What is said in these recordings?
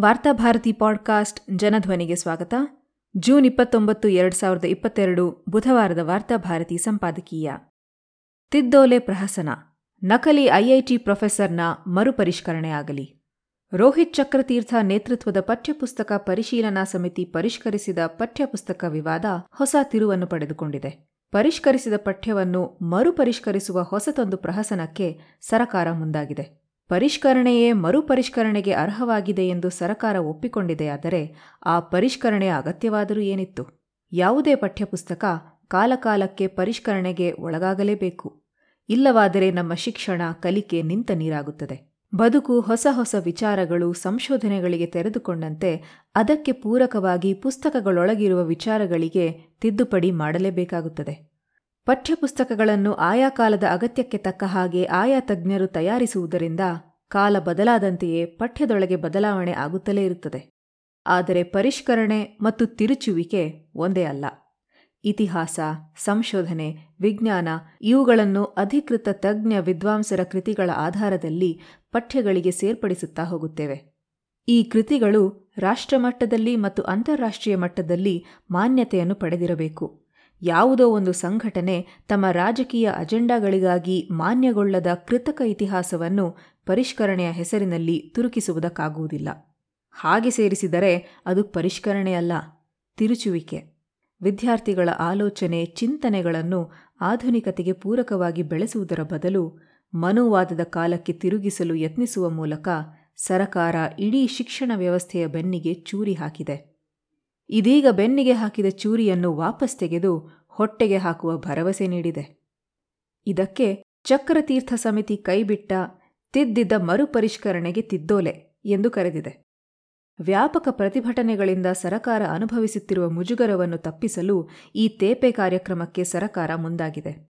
Varthabharati podcast ಜನಧ್ವನಿಗೆ ಸ್ವಾಗತ. June ಇಪ್ಪತ್ತೊಂಬತ್ತು, ಎರಡು ಸಾವಿರದ ಇಪ್ಪತ್ತೆರಡು ಬುಧವಾರದ ವಾರ್ತಾಭಾರತಿ ಸಂಪಾದಕೀಯ. ತಿದ್ದೋಲೆ ಪ್ರಹಸನ. ನಕಲಿ ಐಐಟಿ ಪ್ರೊಫೆಸರ್ನ ಮರುಪರಿಷ್ಕರಣೆ ಆಗಲಿ. ರೋಹಿತ್ ಚಕ್ರತೀರ್ಥ ನೇತೃತ್ವದ ಪಠ್ಯಪುಸ್ತಕ ಪರಿಶೀಲನಾ ಸಮಿತಿ ಪರಿಷ್ಕರಿಸಿದ ಪಠ್ಯಪುಸ್ತಕ ವಿವಾದ ಹೊಸ ತಿರುವನ್ನು ಪಡೆದುಕೊಂಡಿದೆ. ಪರಿಷ್ಕರಿಸಿದ ಪಠ್ಯವನ್ನು ಮರುಪರಿಷ್ಕರಿಸುವ ಹೊಸತೊಂದು ಪ್ರಹಸನಕ್ಕೆ ಸರಕಾರ ಮುಂದಾಗಿದೆ. ಪರಿಷ್ಕರಣೆಯೇ ಮರುಪರಿಷ್ಕರಣೆಗೆ ಅರ್ಹವಾಗಿದೆ ಎಂದು ಸರಕಾರ ಒಪ್ಪಿಕೊಂಡಿದೆಯಾದರೆ ಆ ಪರಿಷ್ಕರಣೆ ಅಗತ್ಯವಾದರೂ ಏನಿತ್ತು? ಯಾವುದೇ ಪಠ್ಯಪುಸ್ತಕ ಕಾಲಕಾಲಕ್ಕೆ ಪರಿಷ್ಕರಣೆಗೆ ಒಳಗಾಗಲೇಬೇಕು. ಇಲ್ಲವಾದರೆ ನಮ್ಮ ಶಿಕ್ಷಣ ಕಲಿಕೆ ನಿಂತ ನೀರಾಗುತ್ತದೆ. ಬದುಕು ಹೊಸ ಹೊಸ ವಿಚಾರಗಳು, ಸಂಶೋಧನೆಗಳಿಗೆ ತೆರೆದುಕೊಂಡಂತೆ ಅದಕ್ಕೆ ಪೂರಕವಾಗಿ ಪುಸ್ತಕಗಳೊಳಗಿರುವ ವಿಚಾರಗಳಿಗೆ ತಿದ್ದುಪಡಿ ಮಾಡಲೇಬೇಕಾಗುತ್ತದೆ. ಪಠ್ಯಪುಸ್ತಕಗಳನ್ನು ಆಯಾ ಕಾಲದ ಅಗತ್ಯಕ್ಕೆ ತಕ್ಕ ಹಾಗೆ ಆಯಾ ತಜ್ಞರು ತಯಾರಿಸುವುದರಿಂದ ಕಾಲ ಬದಲಾದಂತೆಯೇ ಪಠ್ಯದೊಳಗೆ ಬದಲಾವಣೆ ಆಗುತ್ತಲೇ ಇರುತ್ತದೆ. ಆದರೆ ಪರಿಷ್ಕರಣೆ ಮತ್ತು ತಿರುಚುವಿಕೆ ಒಂದೇ ಅಲ್ಲ. ಇತಿಹಾಸ, ಸಂಶೋಧನೆ, ವಿಜ್ಞಾನ ಇವುಗಳನ್ನು ಅಧಿಕೃತ ತಜ್ಞ ವಿದ್ವಾಂಸರ ಕೃತಿಗಳ ಆಧಾರದಲ್ಲಿ ಪಠ್ಯಗಳಿಗೆ ಸೇರ್ಪಡಿಸುತ್ತಾ ಹೋಗುತ್ತೇವೆ. ಈ ಕೃತಿಗಳು ರಾಷ್ಟ್ರಮಟ್ಟದಲ್ಲಿ ಮತ್ತು ಅಂತಾರಾಷ್ಟ್ರೀಯ ಮಟ್ಟದಲ್ಲಿ ಮಾನ್ಯತೆಯನ್ನು ಪಡೆದಿರಬೇಕು. ಯಾವುದೋ ಒಂದು ಸಂಘಟನೆ ತಮ್ಮ ರಾಜಕೀಯ ಅಜೆಂಡಾಗಳಿಗಾಗಿ ಮಾನ್ಯಗೊಳ್ಳದ ಕೃತಕ ಇತಿಹಾಸವನ್ನು ಪರಿಷ್ಕರಣೆಯ ಹೆಸರಿನಲ್ಲಿ ತುರುಕಿಸುವುದಕ್ಕಾಗುವುದಿಲ್ಲ. ಹಾಗೆ ಸೇರಿಸಿದರೆ ಅದು ಪರಿಷ್ಕರಣೆಯಲ್ಲ, ತಿರುಚುವಿಕೆ. ವಿದ್ಯಾರ್ಥಿಗಳ ಆಲೋಚನೆ, ಚಿಂತನೆಗಳನ್ನು ಆಧುನಿಕತೆಗೆ ಪೂರಕವಾಗಿ ಬೆಳೆಸುವುದರ ಬದಲು ಮನುವಾದದ ಕಾಲಕ್ಕೆ ತಿರುಗಿಸಲು ಯತ್ನಿಸುವ ಮೂಲಕ ಸರಕಾರ ಇಡೀ ಶಿಕ್ಷಣ ವ್ಯವಸ್ಥೆಯ ಬೆನ್ನಿಗೆ ಚೂರಿ ಹಾಕಿದೆ. ಇದೀಗ ಬೆನ್ನಿಗೆ ಹಾಕಿದ ಚೂರಿಯನ್ನು ವಾಪಸ್ ತೆಗೆದು ಹೊಟ್ಟೆಗೆ ಹಾಕುವ ಭರವಸೆ ನೀಡಿದೆ. ಇದಕ್ಕೆ ಚಕ್ರತೀರ್ಥ ಸಮಿತಿ ಕೈಬಿಟ್ಟ ತಿದ್ದಿದ್ದ ಮರುಪರಿಷ್ಕರಣೆಗೆ ತಿದ್ದೋಲೆ ಎಂದು ಕರೆದಿದೆ. ವ್ಯಾಪಕ ಪ್ರತಿಭಟನೆಗಳಿಂದ ಸರಕಾರ ಅನುಭವಿಸುತ್ತಿರುವ ಮುಜುಗರವನ್ನು ತಪ್ಪಿಸಲು ಈ ತೇಪೆ ಕಾರ್ಯಕ್ರಮಕ್ಕೆ ಸರಕಾರ ಮುಂದಾಗಿದೆ.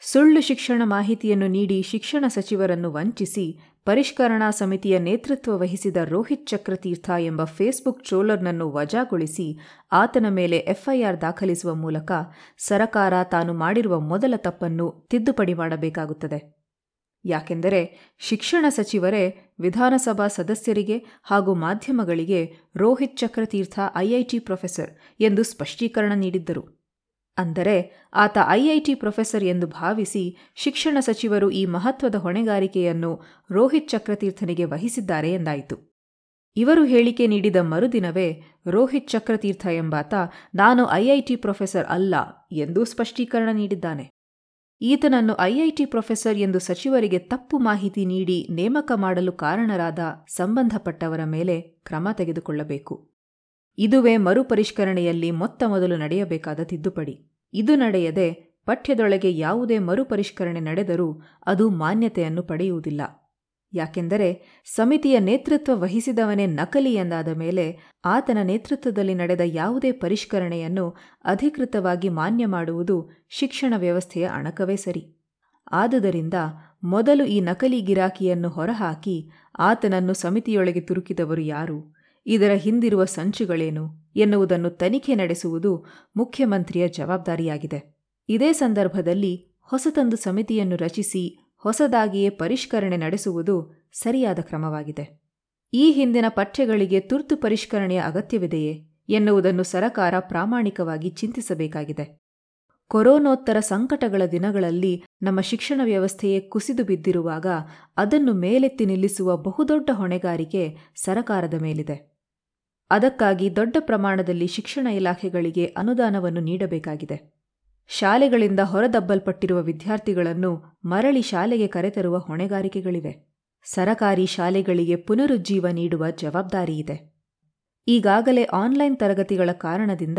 ಸುಳ್ಳು ಶಿಕ್ಷಣ ಮಾಹಿತಿಯನ್ನು ನೀಡಿ ಶಿಕ್ಷಣ ಸಚಿವರನ್ನು ವಂಚಿಸಿ ಪರಿಷ್ಕರಣಾ ಸಮಿತಿಯ ನೇತೃತ್ವ ವಹಿಸಿದ ರೋಹಿತ್ ಚಕ್ರತೀರ್ಥ ಎಂಬ ಫೇಸ್ಬುಕ್ ಟ್ರೋಲರ್ನನ್ನು ವಜಾಗೊಳಿಸಿ ಆತನ ಮೇಲೆ ಎಫ್ಐಆರ್ ದಾಖಲಿಸುವ ಮೂಲಕ ಸರಕಾರ ತಾನು ಮಾಡಿರುವ ಮೊದಲ ತಪ್ಪನ್ನು ತಿದ್ದುಪಡಿ ಮಾಡಬೇಕಾಗುತ್ತದೆ. ಯಾಕೆಂದರೆ ಶಿಕ್ಷಣ ಸಚಿವರೇ ವಿಧಾನಸಭಾ ಸದಸ್ಯರಿಗೆ ಹಾಗೂ ಮಾಧ್ಯಮಗಳಿಗೆ ರೋಹಿತ್ ಚಕ್ರತೀರ್ಥ ಐಐಟಿ ಪ್ರೊಫೆಸರ್ ಎಂದು ಸ್ಪಷ್ಟೀಕರಣ ನೀಡಿದ್ದರು. ಅಂದರೆ ಆತ ಐಐಟಿ ಪ್ರೊಫೆಸರ್ ಎಂದು ಭಾವಿಸಿ ಶಿಕ್ಷಣ ಸಚಿವರು ಈ ಮಹತ್ವದ ಹೊಣೆಗಾರಿಕೆಯನ್ನು ರೋಹಿತ್ ಚಕ್ರತೀರ್ಥನಿಗೆ ವಹಿಸಿದ್ದಾರೆ ಎಂದಾಯಿತು. ಇವರು ಹೇಳಿಕೆ ನೀಡಿದ ಮರುದಿನವೇ ರೋಹಿತ್ ಚಕ್ರತೀರ್ಥ ಎಂಬಾತ, ನಾನು ಐಐಟಿ ಪ್ರೊಫೆಸರ್ ಅಲ್ಲ ಎಂದು ಸ್ಪಷ್ಟೀಕರಣ ನೀಡಿದ್ದಾನೆ. ಈತನನ್ನು ಐಐಟಿ ಪ್ರೊಫೆಸರ್ ಎಂದು ಸಚಿವರಿಗೆ ತಪ್ಪು ಮಾಹಿತಿ ನೀಡಿ ನೇಮಕ ಮಾಡಲು ಕಾರಣರಾದ ಸಂಬಂಧಪಟ್ಟವರ ಮೇಲೆ ಕ್ರಮ ತೆಗೆದುಕೊಳ್ಳಬೇಕು. ಇದುವೇ ಮರುಪರಿಷ್ಕರಣೆಯಲ್ಲಿ ಮೊತ್ತ ಮೊದಲು ನಡೆಯಬೇಕಾದ ತಿದ್ದುಪಡಿ. ಇದು ನಡೆಯದೆ ಪಠ್ಯದೊಳಗೆ ಯಾವುದೇ ಮರುಪರಿಷ್ಕರಣೆ ನಡೆದರೂ ಅದು ಮಾನ್ಯತೆಯನ್ನು ಪಡೆಯುವುದಿಲ್ಲ. ಯಾಕೆಂದರೆ ಸಮಿತಿಯ ನೇತೃತ್ವ ವಹಿಸಿದವನೇ ನಕಲಿ ಎಂದಾದ ಮೇಲೆ ಆತನ ನೇತೃತ್ವದಲ್ಲಿ ನಡೆದ ಯಾವುದೇ ಪರಿಷ್ಕರಣೆಯನ್ನು ಅಧಿಕೃತವಾಗಿ ಮಾನ್ಯ ಮಾಡುವುದು ಶಿಕ್ಷಣ ವ್ಯವಸ್ಥೆಯ ಅಣಕವೇ ಸರಿ. ಆದುದರಿಂದ ಮೊದಲು ಈ ನಕಲಿ ಗಿರಾಕಿಯನ್ನು ಹೊರಹಾಕಿ ಆತನನ್ನು ಸಮಿತಿಯೊಳಗೆ ತುರುಕಿದವರು ಯಾರು? ಇದರ ಹಿಂದಿರುವ ಸಂಚುಗಳೇನು? ಎನ್ನುವುದನ್ನು ತನಿಖೆ ನಡೆಸುವುದು ಮುಖ್ಯಮಂತ್ರಿಯ ಜವಾಬ್ದಾರಿಯಾಗಿದೆ. ಇದೇ ಸಂದರ್ಭದಲ್ಲಿ ಹೊಸತಂದು ಸಮಿತಿಯನ್ನು ರಚಿಸಿ ಹೊಸದಾಗಿಯೇ ಪರಿಷ್ಕರಣೆ ನಡೆಸುವುದು ಸರಿಯಾದ ಕ್ರಮವಾಗಿದೆ. ಈ ಹಿಂದಿನ ಪಠ್ಯಗಳಿಗೆ ತುರ್ತು ಪರಿಷ್ಕರಣೆಯ ಅಗತ್ಯವಿದೆಯೇ ಎನ್ನುವುದನ್ನು ಸರಕಾರ ಪ್ರಾಮಾಣಿಕವಾಗಿ ಚಿಂತಿಸಬೇಕಾಗಿದೆ. ಕೊರೋನೋತ್ತರ ಸಂಕಟಗಳ ದಿನಗಳಲ್ಲಿ ನಮ್ಮ ಶಿಕ್ಷಣ ವ್ಯವಸ್ಥೆಯೇ ಕುಸಿದು ಬಿದ್ದಿರುವಾಗ ಅದನ್ನು ಮೇಲೆತ್ತಿ ನಿಲ್ಲಿಸುವ ಬಹುದೊಡ್ಡ ಹೊಣೆಗಾರಿಕೆ ಸರಕಾರದ ಮೇಲಿದೆ. ಅದಕ್ಕಾಗಿ ದೊಡ್ಡ ಪ್ರಮಾಣದಲ್ಲಿ ಶಿಕ್ಷಣ ಇಲಾಖೆಗಳಿಗೆ ಅನುದಾನವನ್ನು ನೀಡಬೇಕಾಗಿದೆ. ಶಾಲೆಗಳಿಂದ ಹೊರದಬ್ಬಲ್ಪಟ್ಟಿರುವ ವಿದ್ಯಾರ್ಥಿಗಳನ್ನು ಮರಳಿ ಶಾಲೆಗೆ ಕರೆತರುವ ಹೊಣೆಗಾರಿಕೆಗಳಿವೆ. ಸರಕಾರಿ ಶಾಲೆಗಳಿಗೆ ಪುನರುಜ್ಜೀವ ನೀಡುವ ಜವಾಬ್ದಾರಿಯಿದೆ ಈಗಾಗಲೇ ಆನ್ಲೈನ್ ತರಗತಿಗಳ ಕಾರಣದಿಂದ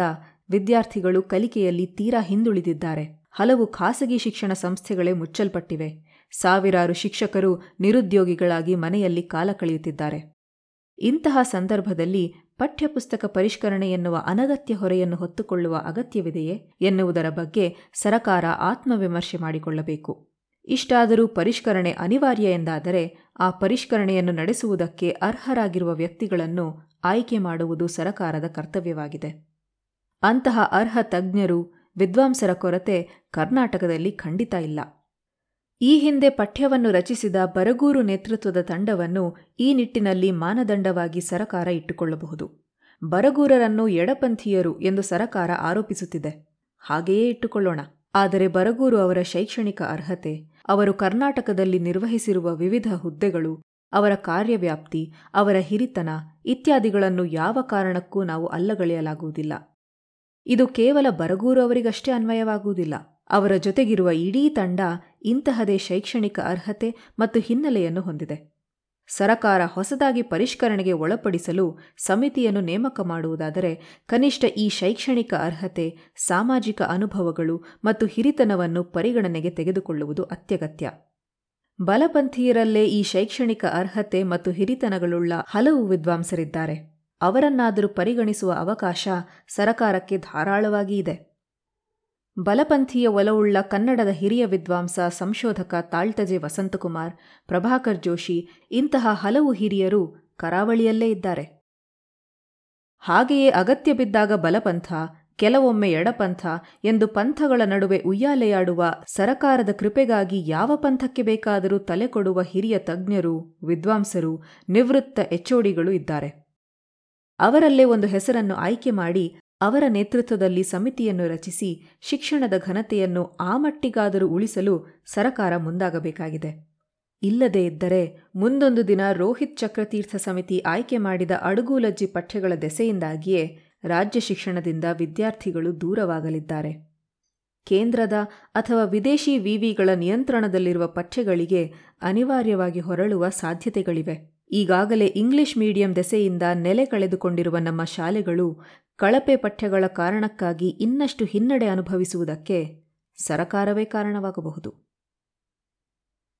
ವಿದ್ಯಾರ್ಥಿಗಳು ಕಲಿಕೆಯಲ್ಲಿ ತೀರಾ ಹಿಂದುಳಿದಿದ್ದಾರೆ. ಹಲವು ಖಾಸಗಿ ಶಿಕ್ಷಣ ಸಂಸ್ಥೆಗಳೇ ಮುಚ್ಚಲ್ಪಟ್ಟಿವೆ. ಸಾವಿರಾರು ಶಿಕ್ಷಕರು ನಿರುದ್ಯೋಗಿಗಳಾಗಿ ಮನೆಯಲ್ಲಿ ಕಾಲ ಕಳೆಯುತ್ತಿದ್ದಾರೆ. ಇಂತಹ ಸಂದರ್ಭದಲ್ಲಿ ಪಠ್ಯಪುಸ್ತಕ ಪರಿಷ್ಕರಣೆ ಎನ್ನುವ ಅನಗತ್ಯ ಹೊರೆಯನ್ನು ಹೊತ್ತುಕೊಳ್ಳುವ ಅಗತ್ಯವಿದೆಯೇ ಎನ್ನುವುದರ ಬಗ್ಗೆ ಸರಕಾರ ಆತ್ಮವಿಮರ್ಶೆ ಮಾಡಿಕೊಳ್ಳಬೇಕು. ಇಷ್ಟಾದರೂ ಪರಿಷ್ಕರಣೆ ಅನಿವಾರ್ಯ ಎಂದಾದರೆ ಆ ಪರಿಷ್ಕರಣೆಯನ್ನು ನಡೆಸುವುದಕ್ಕೆ ಅರ್ಹರಾಗಿರುವ ವ್ಯಕ್ತಿಗಳನ್ನು ಆಯ್ಕೆ ಮಾಡುವುದು ಸರಕಾರದ ಕರ್ತವ್ಯವಾಗಿದೆ. ಅಂತಹ ಅರ್ಹ ತಜ್ಞರು, ವಿದ್ವಾಂಸರ ಕೊರತೆ ಕರ್ನಾಟಕದಲ್ಲಿ ಖಂಡಿತ ಇಲ್ಲ. ಈ ಹಿಂದೆ ಪಠ್ಯವನ್ನು ರಚಿಸಿದ ಬರಗೂರು ನೇತೃತ್ವದ ತಂಡವನ್ನು ಈ ನಿಟ್ಟಿನಲ್ಲಿ ಮಾನದಂಡವಾಗಿ ಸರಕಾರ ಇಟ್ಟುಕೊಳ್ಳಬಹುದು. ಬರಗೂರರನ್ನು ಎಡಪಂಥೀಯರು ಎಂದು ಸರಕಾರ ಆರೋಪಿಸುತ್ತಿದೆ. ಹಾಗೆಯೇ ಇಟ್ಟುಕೊಳ್ಳೋಣ. ಆದರೆ ಬರಗೂರು ಅವರ ಶೈಕ್ಷಣಿಕ ಅರ್ಹತೆ, ಅವರು ಕರ್ನಾಟಕದಲ್ಲಿ ನಿರ್ವಹಿಸಿರುವ ವಿವಿಧ ಹುದ್ದೆಗಳು, ಅವರ ಕಾರ್ಯವ್ಯಾಪ್ತಿ, ಅವರ ಹಿರಿತನ ಇತ್ಯಾದಿಗಳನ್ನು ಯಾವ ಕಾರಣಕ್ಕೂ ನಾವು ಅಲ್ಲಗಳೆಯಲಾಗುವುದಿಲ್ಲ. ಇದು ಕೇವಲ ಬರಗೂರು ಅವರಿಗಷ್ಟೇ ಅನ್ವಯವಾಗುವುದಿಲ್ಲ. ಅವರ ಜೊತೆಗಿರುವ ಇಡೀ ತಂಡ ಇಂತಹದೇ ಶೈಕ್ಷಣಿಕ ಅರ್ಹತೆ ಮತ್ತು ಹಿನ್ನೆಲೆಯನ್ನು ಹೊಂದಿದೆ. ಸರಕಾರ ಹೊಸದಾಗಿ ಪರಿಷ್ಕರಣೆಗೆ ಒಳಪಡಿಸಲು ಸಮಿತಿಯನ್ನು ನೇಮಕ ಮಾಡುವುದಾದರೆ ಕನಿಷ್ಠ ಈ ಶೈಕ್ಷಣಿಕ ಅರ್ಹತೆ, ಸಾಮಾಜಿಕ ಅನುಭವಗಳು ಮತ್ತು ಹಿರಿತನವನ್ನು ಪರಿಗಣನೆಗೆ ತೆಗೆದುಕೊಳ್ಳುವುದು ಅತ್ಯಗತ್ಯ. ಬಲಪಂಥೀಯರಲ್ಲೇ ಈ ಶೈಕ್ಷಣಿಕ ಅರ್ಹತೆ ಮತ್ತು ಹಿರಿತನಗಳುಳ್ಳ ಹಲವು ವಿದ್ವಾಂಸರಿದ್ದಾರೆ. ಅವರನ್ನಾದರೂ ಪರಿಗಣಿಸುವ ಅವಕಾಶ ಸರಕಾರಕ್ಕೆ ಧಾರಾಳವಾಗಿ ಇದೆ. ಬಲಪಂಥೀಯ ಒಲವುಳ್ಳ ಕನ್ನಡದ ಹಿರಿಯ ವಿದ್ವಾಂಸ, ಸಂಶೋಧಕ ತಾಳ್ತಜೆ ವಸಂತಕುಮಾರ್, ಪ್ರಭಾಕರ್ ಜೋಶಿ ಇಂತಹ ಹಲವು ಹಿರಿಯರು ಕರಾವಳಿಯಲ್ಲೇ ಇದ್ದಾರೆ. ಹಾಗೆಯೇ ಅಗತ್ಯ ಬಿದ್ದಾಗ ಬಲಪಂಥ, ಕೆಲವೊಮ್ಮೆ ಎಡಪಂಥ ಎಂದು ಪಂಥಗಳ ನಡುವೆ ಉಯ್ಯಾಲೆಯಾಡುವ ಸರಕಾರದ ಕೃಪೆಗಾಗಿ ಯಾವ ಪಂಥಕ್ಕೆ ಬೇಕಾದರೂ ತಲೆ ಕೊಡುವ ಹಿರಿಯ ತಜ್ಞರು, ವಿದ್ವಾಂಸರು, ನಿವೃತ್ತ ಎಚ್ಓಡಿಗಳು ಇದ್ದಾರೆ. ಅವರಲ್ಲೇ ಒಂದು ಹೆಸರನ್ನು ಆಯ್ಕೆ ಮಾಡಿ ಅವರ ನೇತೃತ್ವದಲ್ಲಿ ಸಮಿತಿಯನ್ನು ರಚಿಸಿ ಶಿಕ್ಷಣದ ಘನತೆಯನ್ನು ಆ ಮಟ್ಟಿಗಾದರೂ ಉಳಿಸಲು ಸರಕಾರ ಮುಂದಾಗಬೇಕಾಗಿದೆ. ಇಲ್ಲದೇ ಇದ್ದರೆ ಮುಂದೊಂದು ದಿನ ರೋಹಿತ್ ಚಕ್ರತೀರ್ಥ ಸಮಿತಿ ಆಯ್ಕೆ ಮಾಡಿದ ಅಡುಗೂಲಜ್ಜಿ ಪಠ್ಯಗಳ ದೆಸೆಯಿಂದಾಗಿಯೇ ರಾಜ್ಯ ಶಿಕ್ಷಣದಿಂದ ವಿದ್ಯಾರ್ಥಿಗಳು ದೂರವಾಗಲಿದ್ದಾರೆ. ಕೇಂದ್ರದ ಅಥವಾ ವಿದೇಶಿ ವಿವಿಗಳ ನಿಯಂತ್ರಣದಲ್ಲಿರುವ ಪಠ್ಯಗಳಿಗೆ ಅನಿವಾರ್ಯವಾಗಿ ಹೊರಳುವ ಸಾಧ್ಯತೆಗಳಿವೆ. ಈಗಾಗಲೇ ಇಂಗ್ಲಿಷ್ ಮೀಡಿಯಂ ದೆಸೆಯಿಂದ ನೆಲೆ ಕಳೆದುಕೊಂಡಿರುವ ನಮ್ಮ ಶಾಲೆಗಳು ಕಳಪೆ ಪಠ್ಯಗಳ ಕಾರಣಕ್ಕಾಗಿ ಇನ್ನಷ್ಟು ಹಿನ್ನಡೆ ಅನುಭವಿಸುವುದಕ್ಕೆ ಸರಕಾರವೇ ಕಾರಣವಾಗಬಹುದು.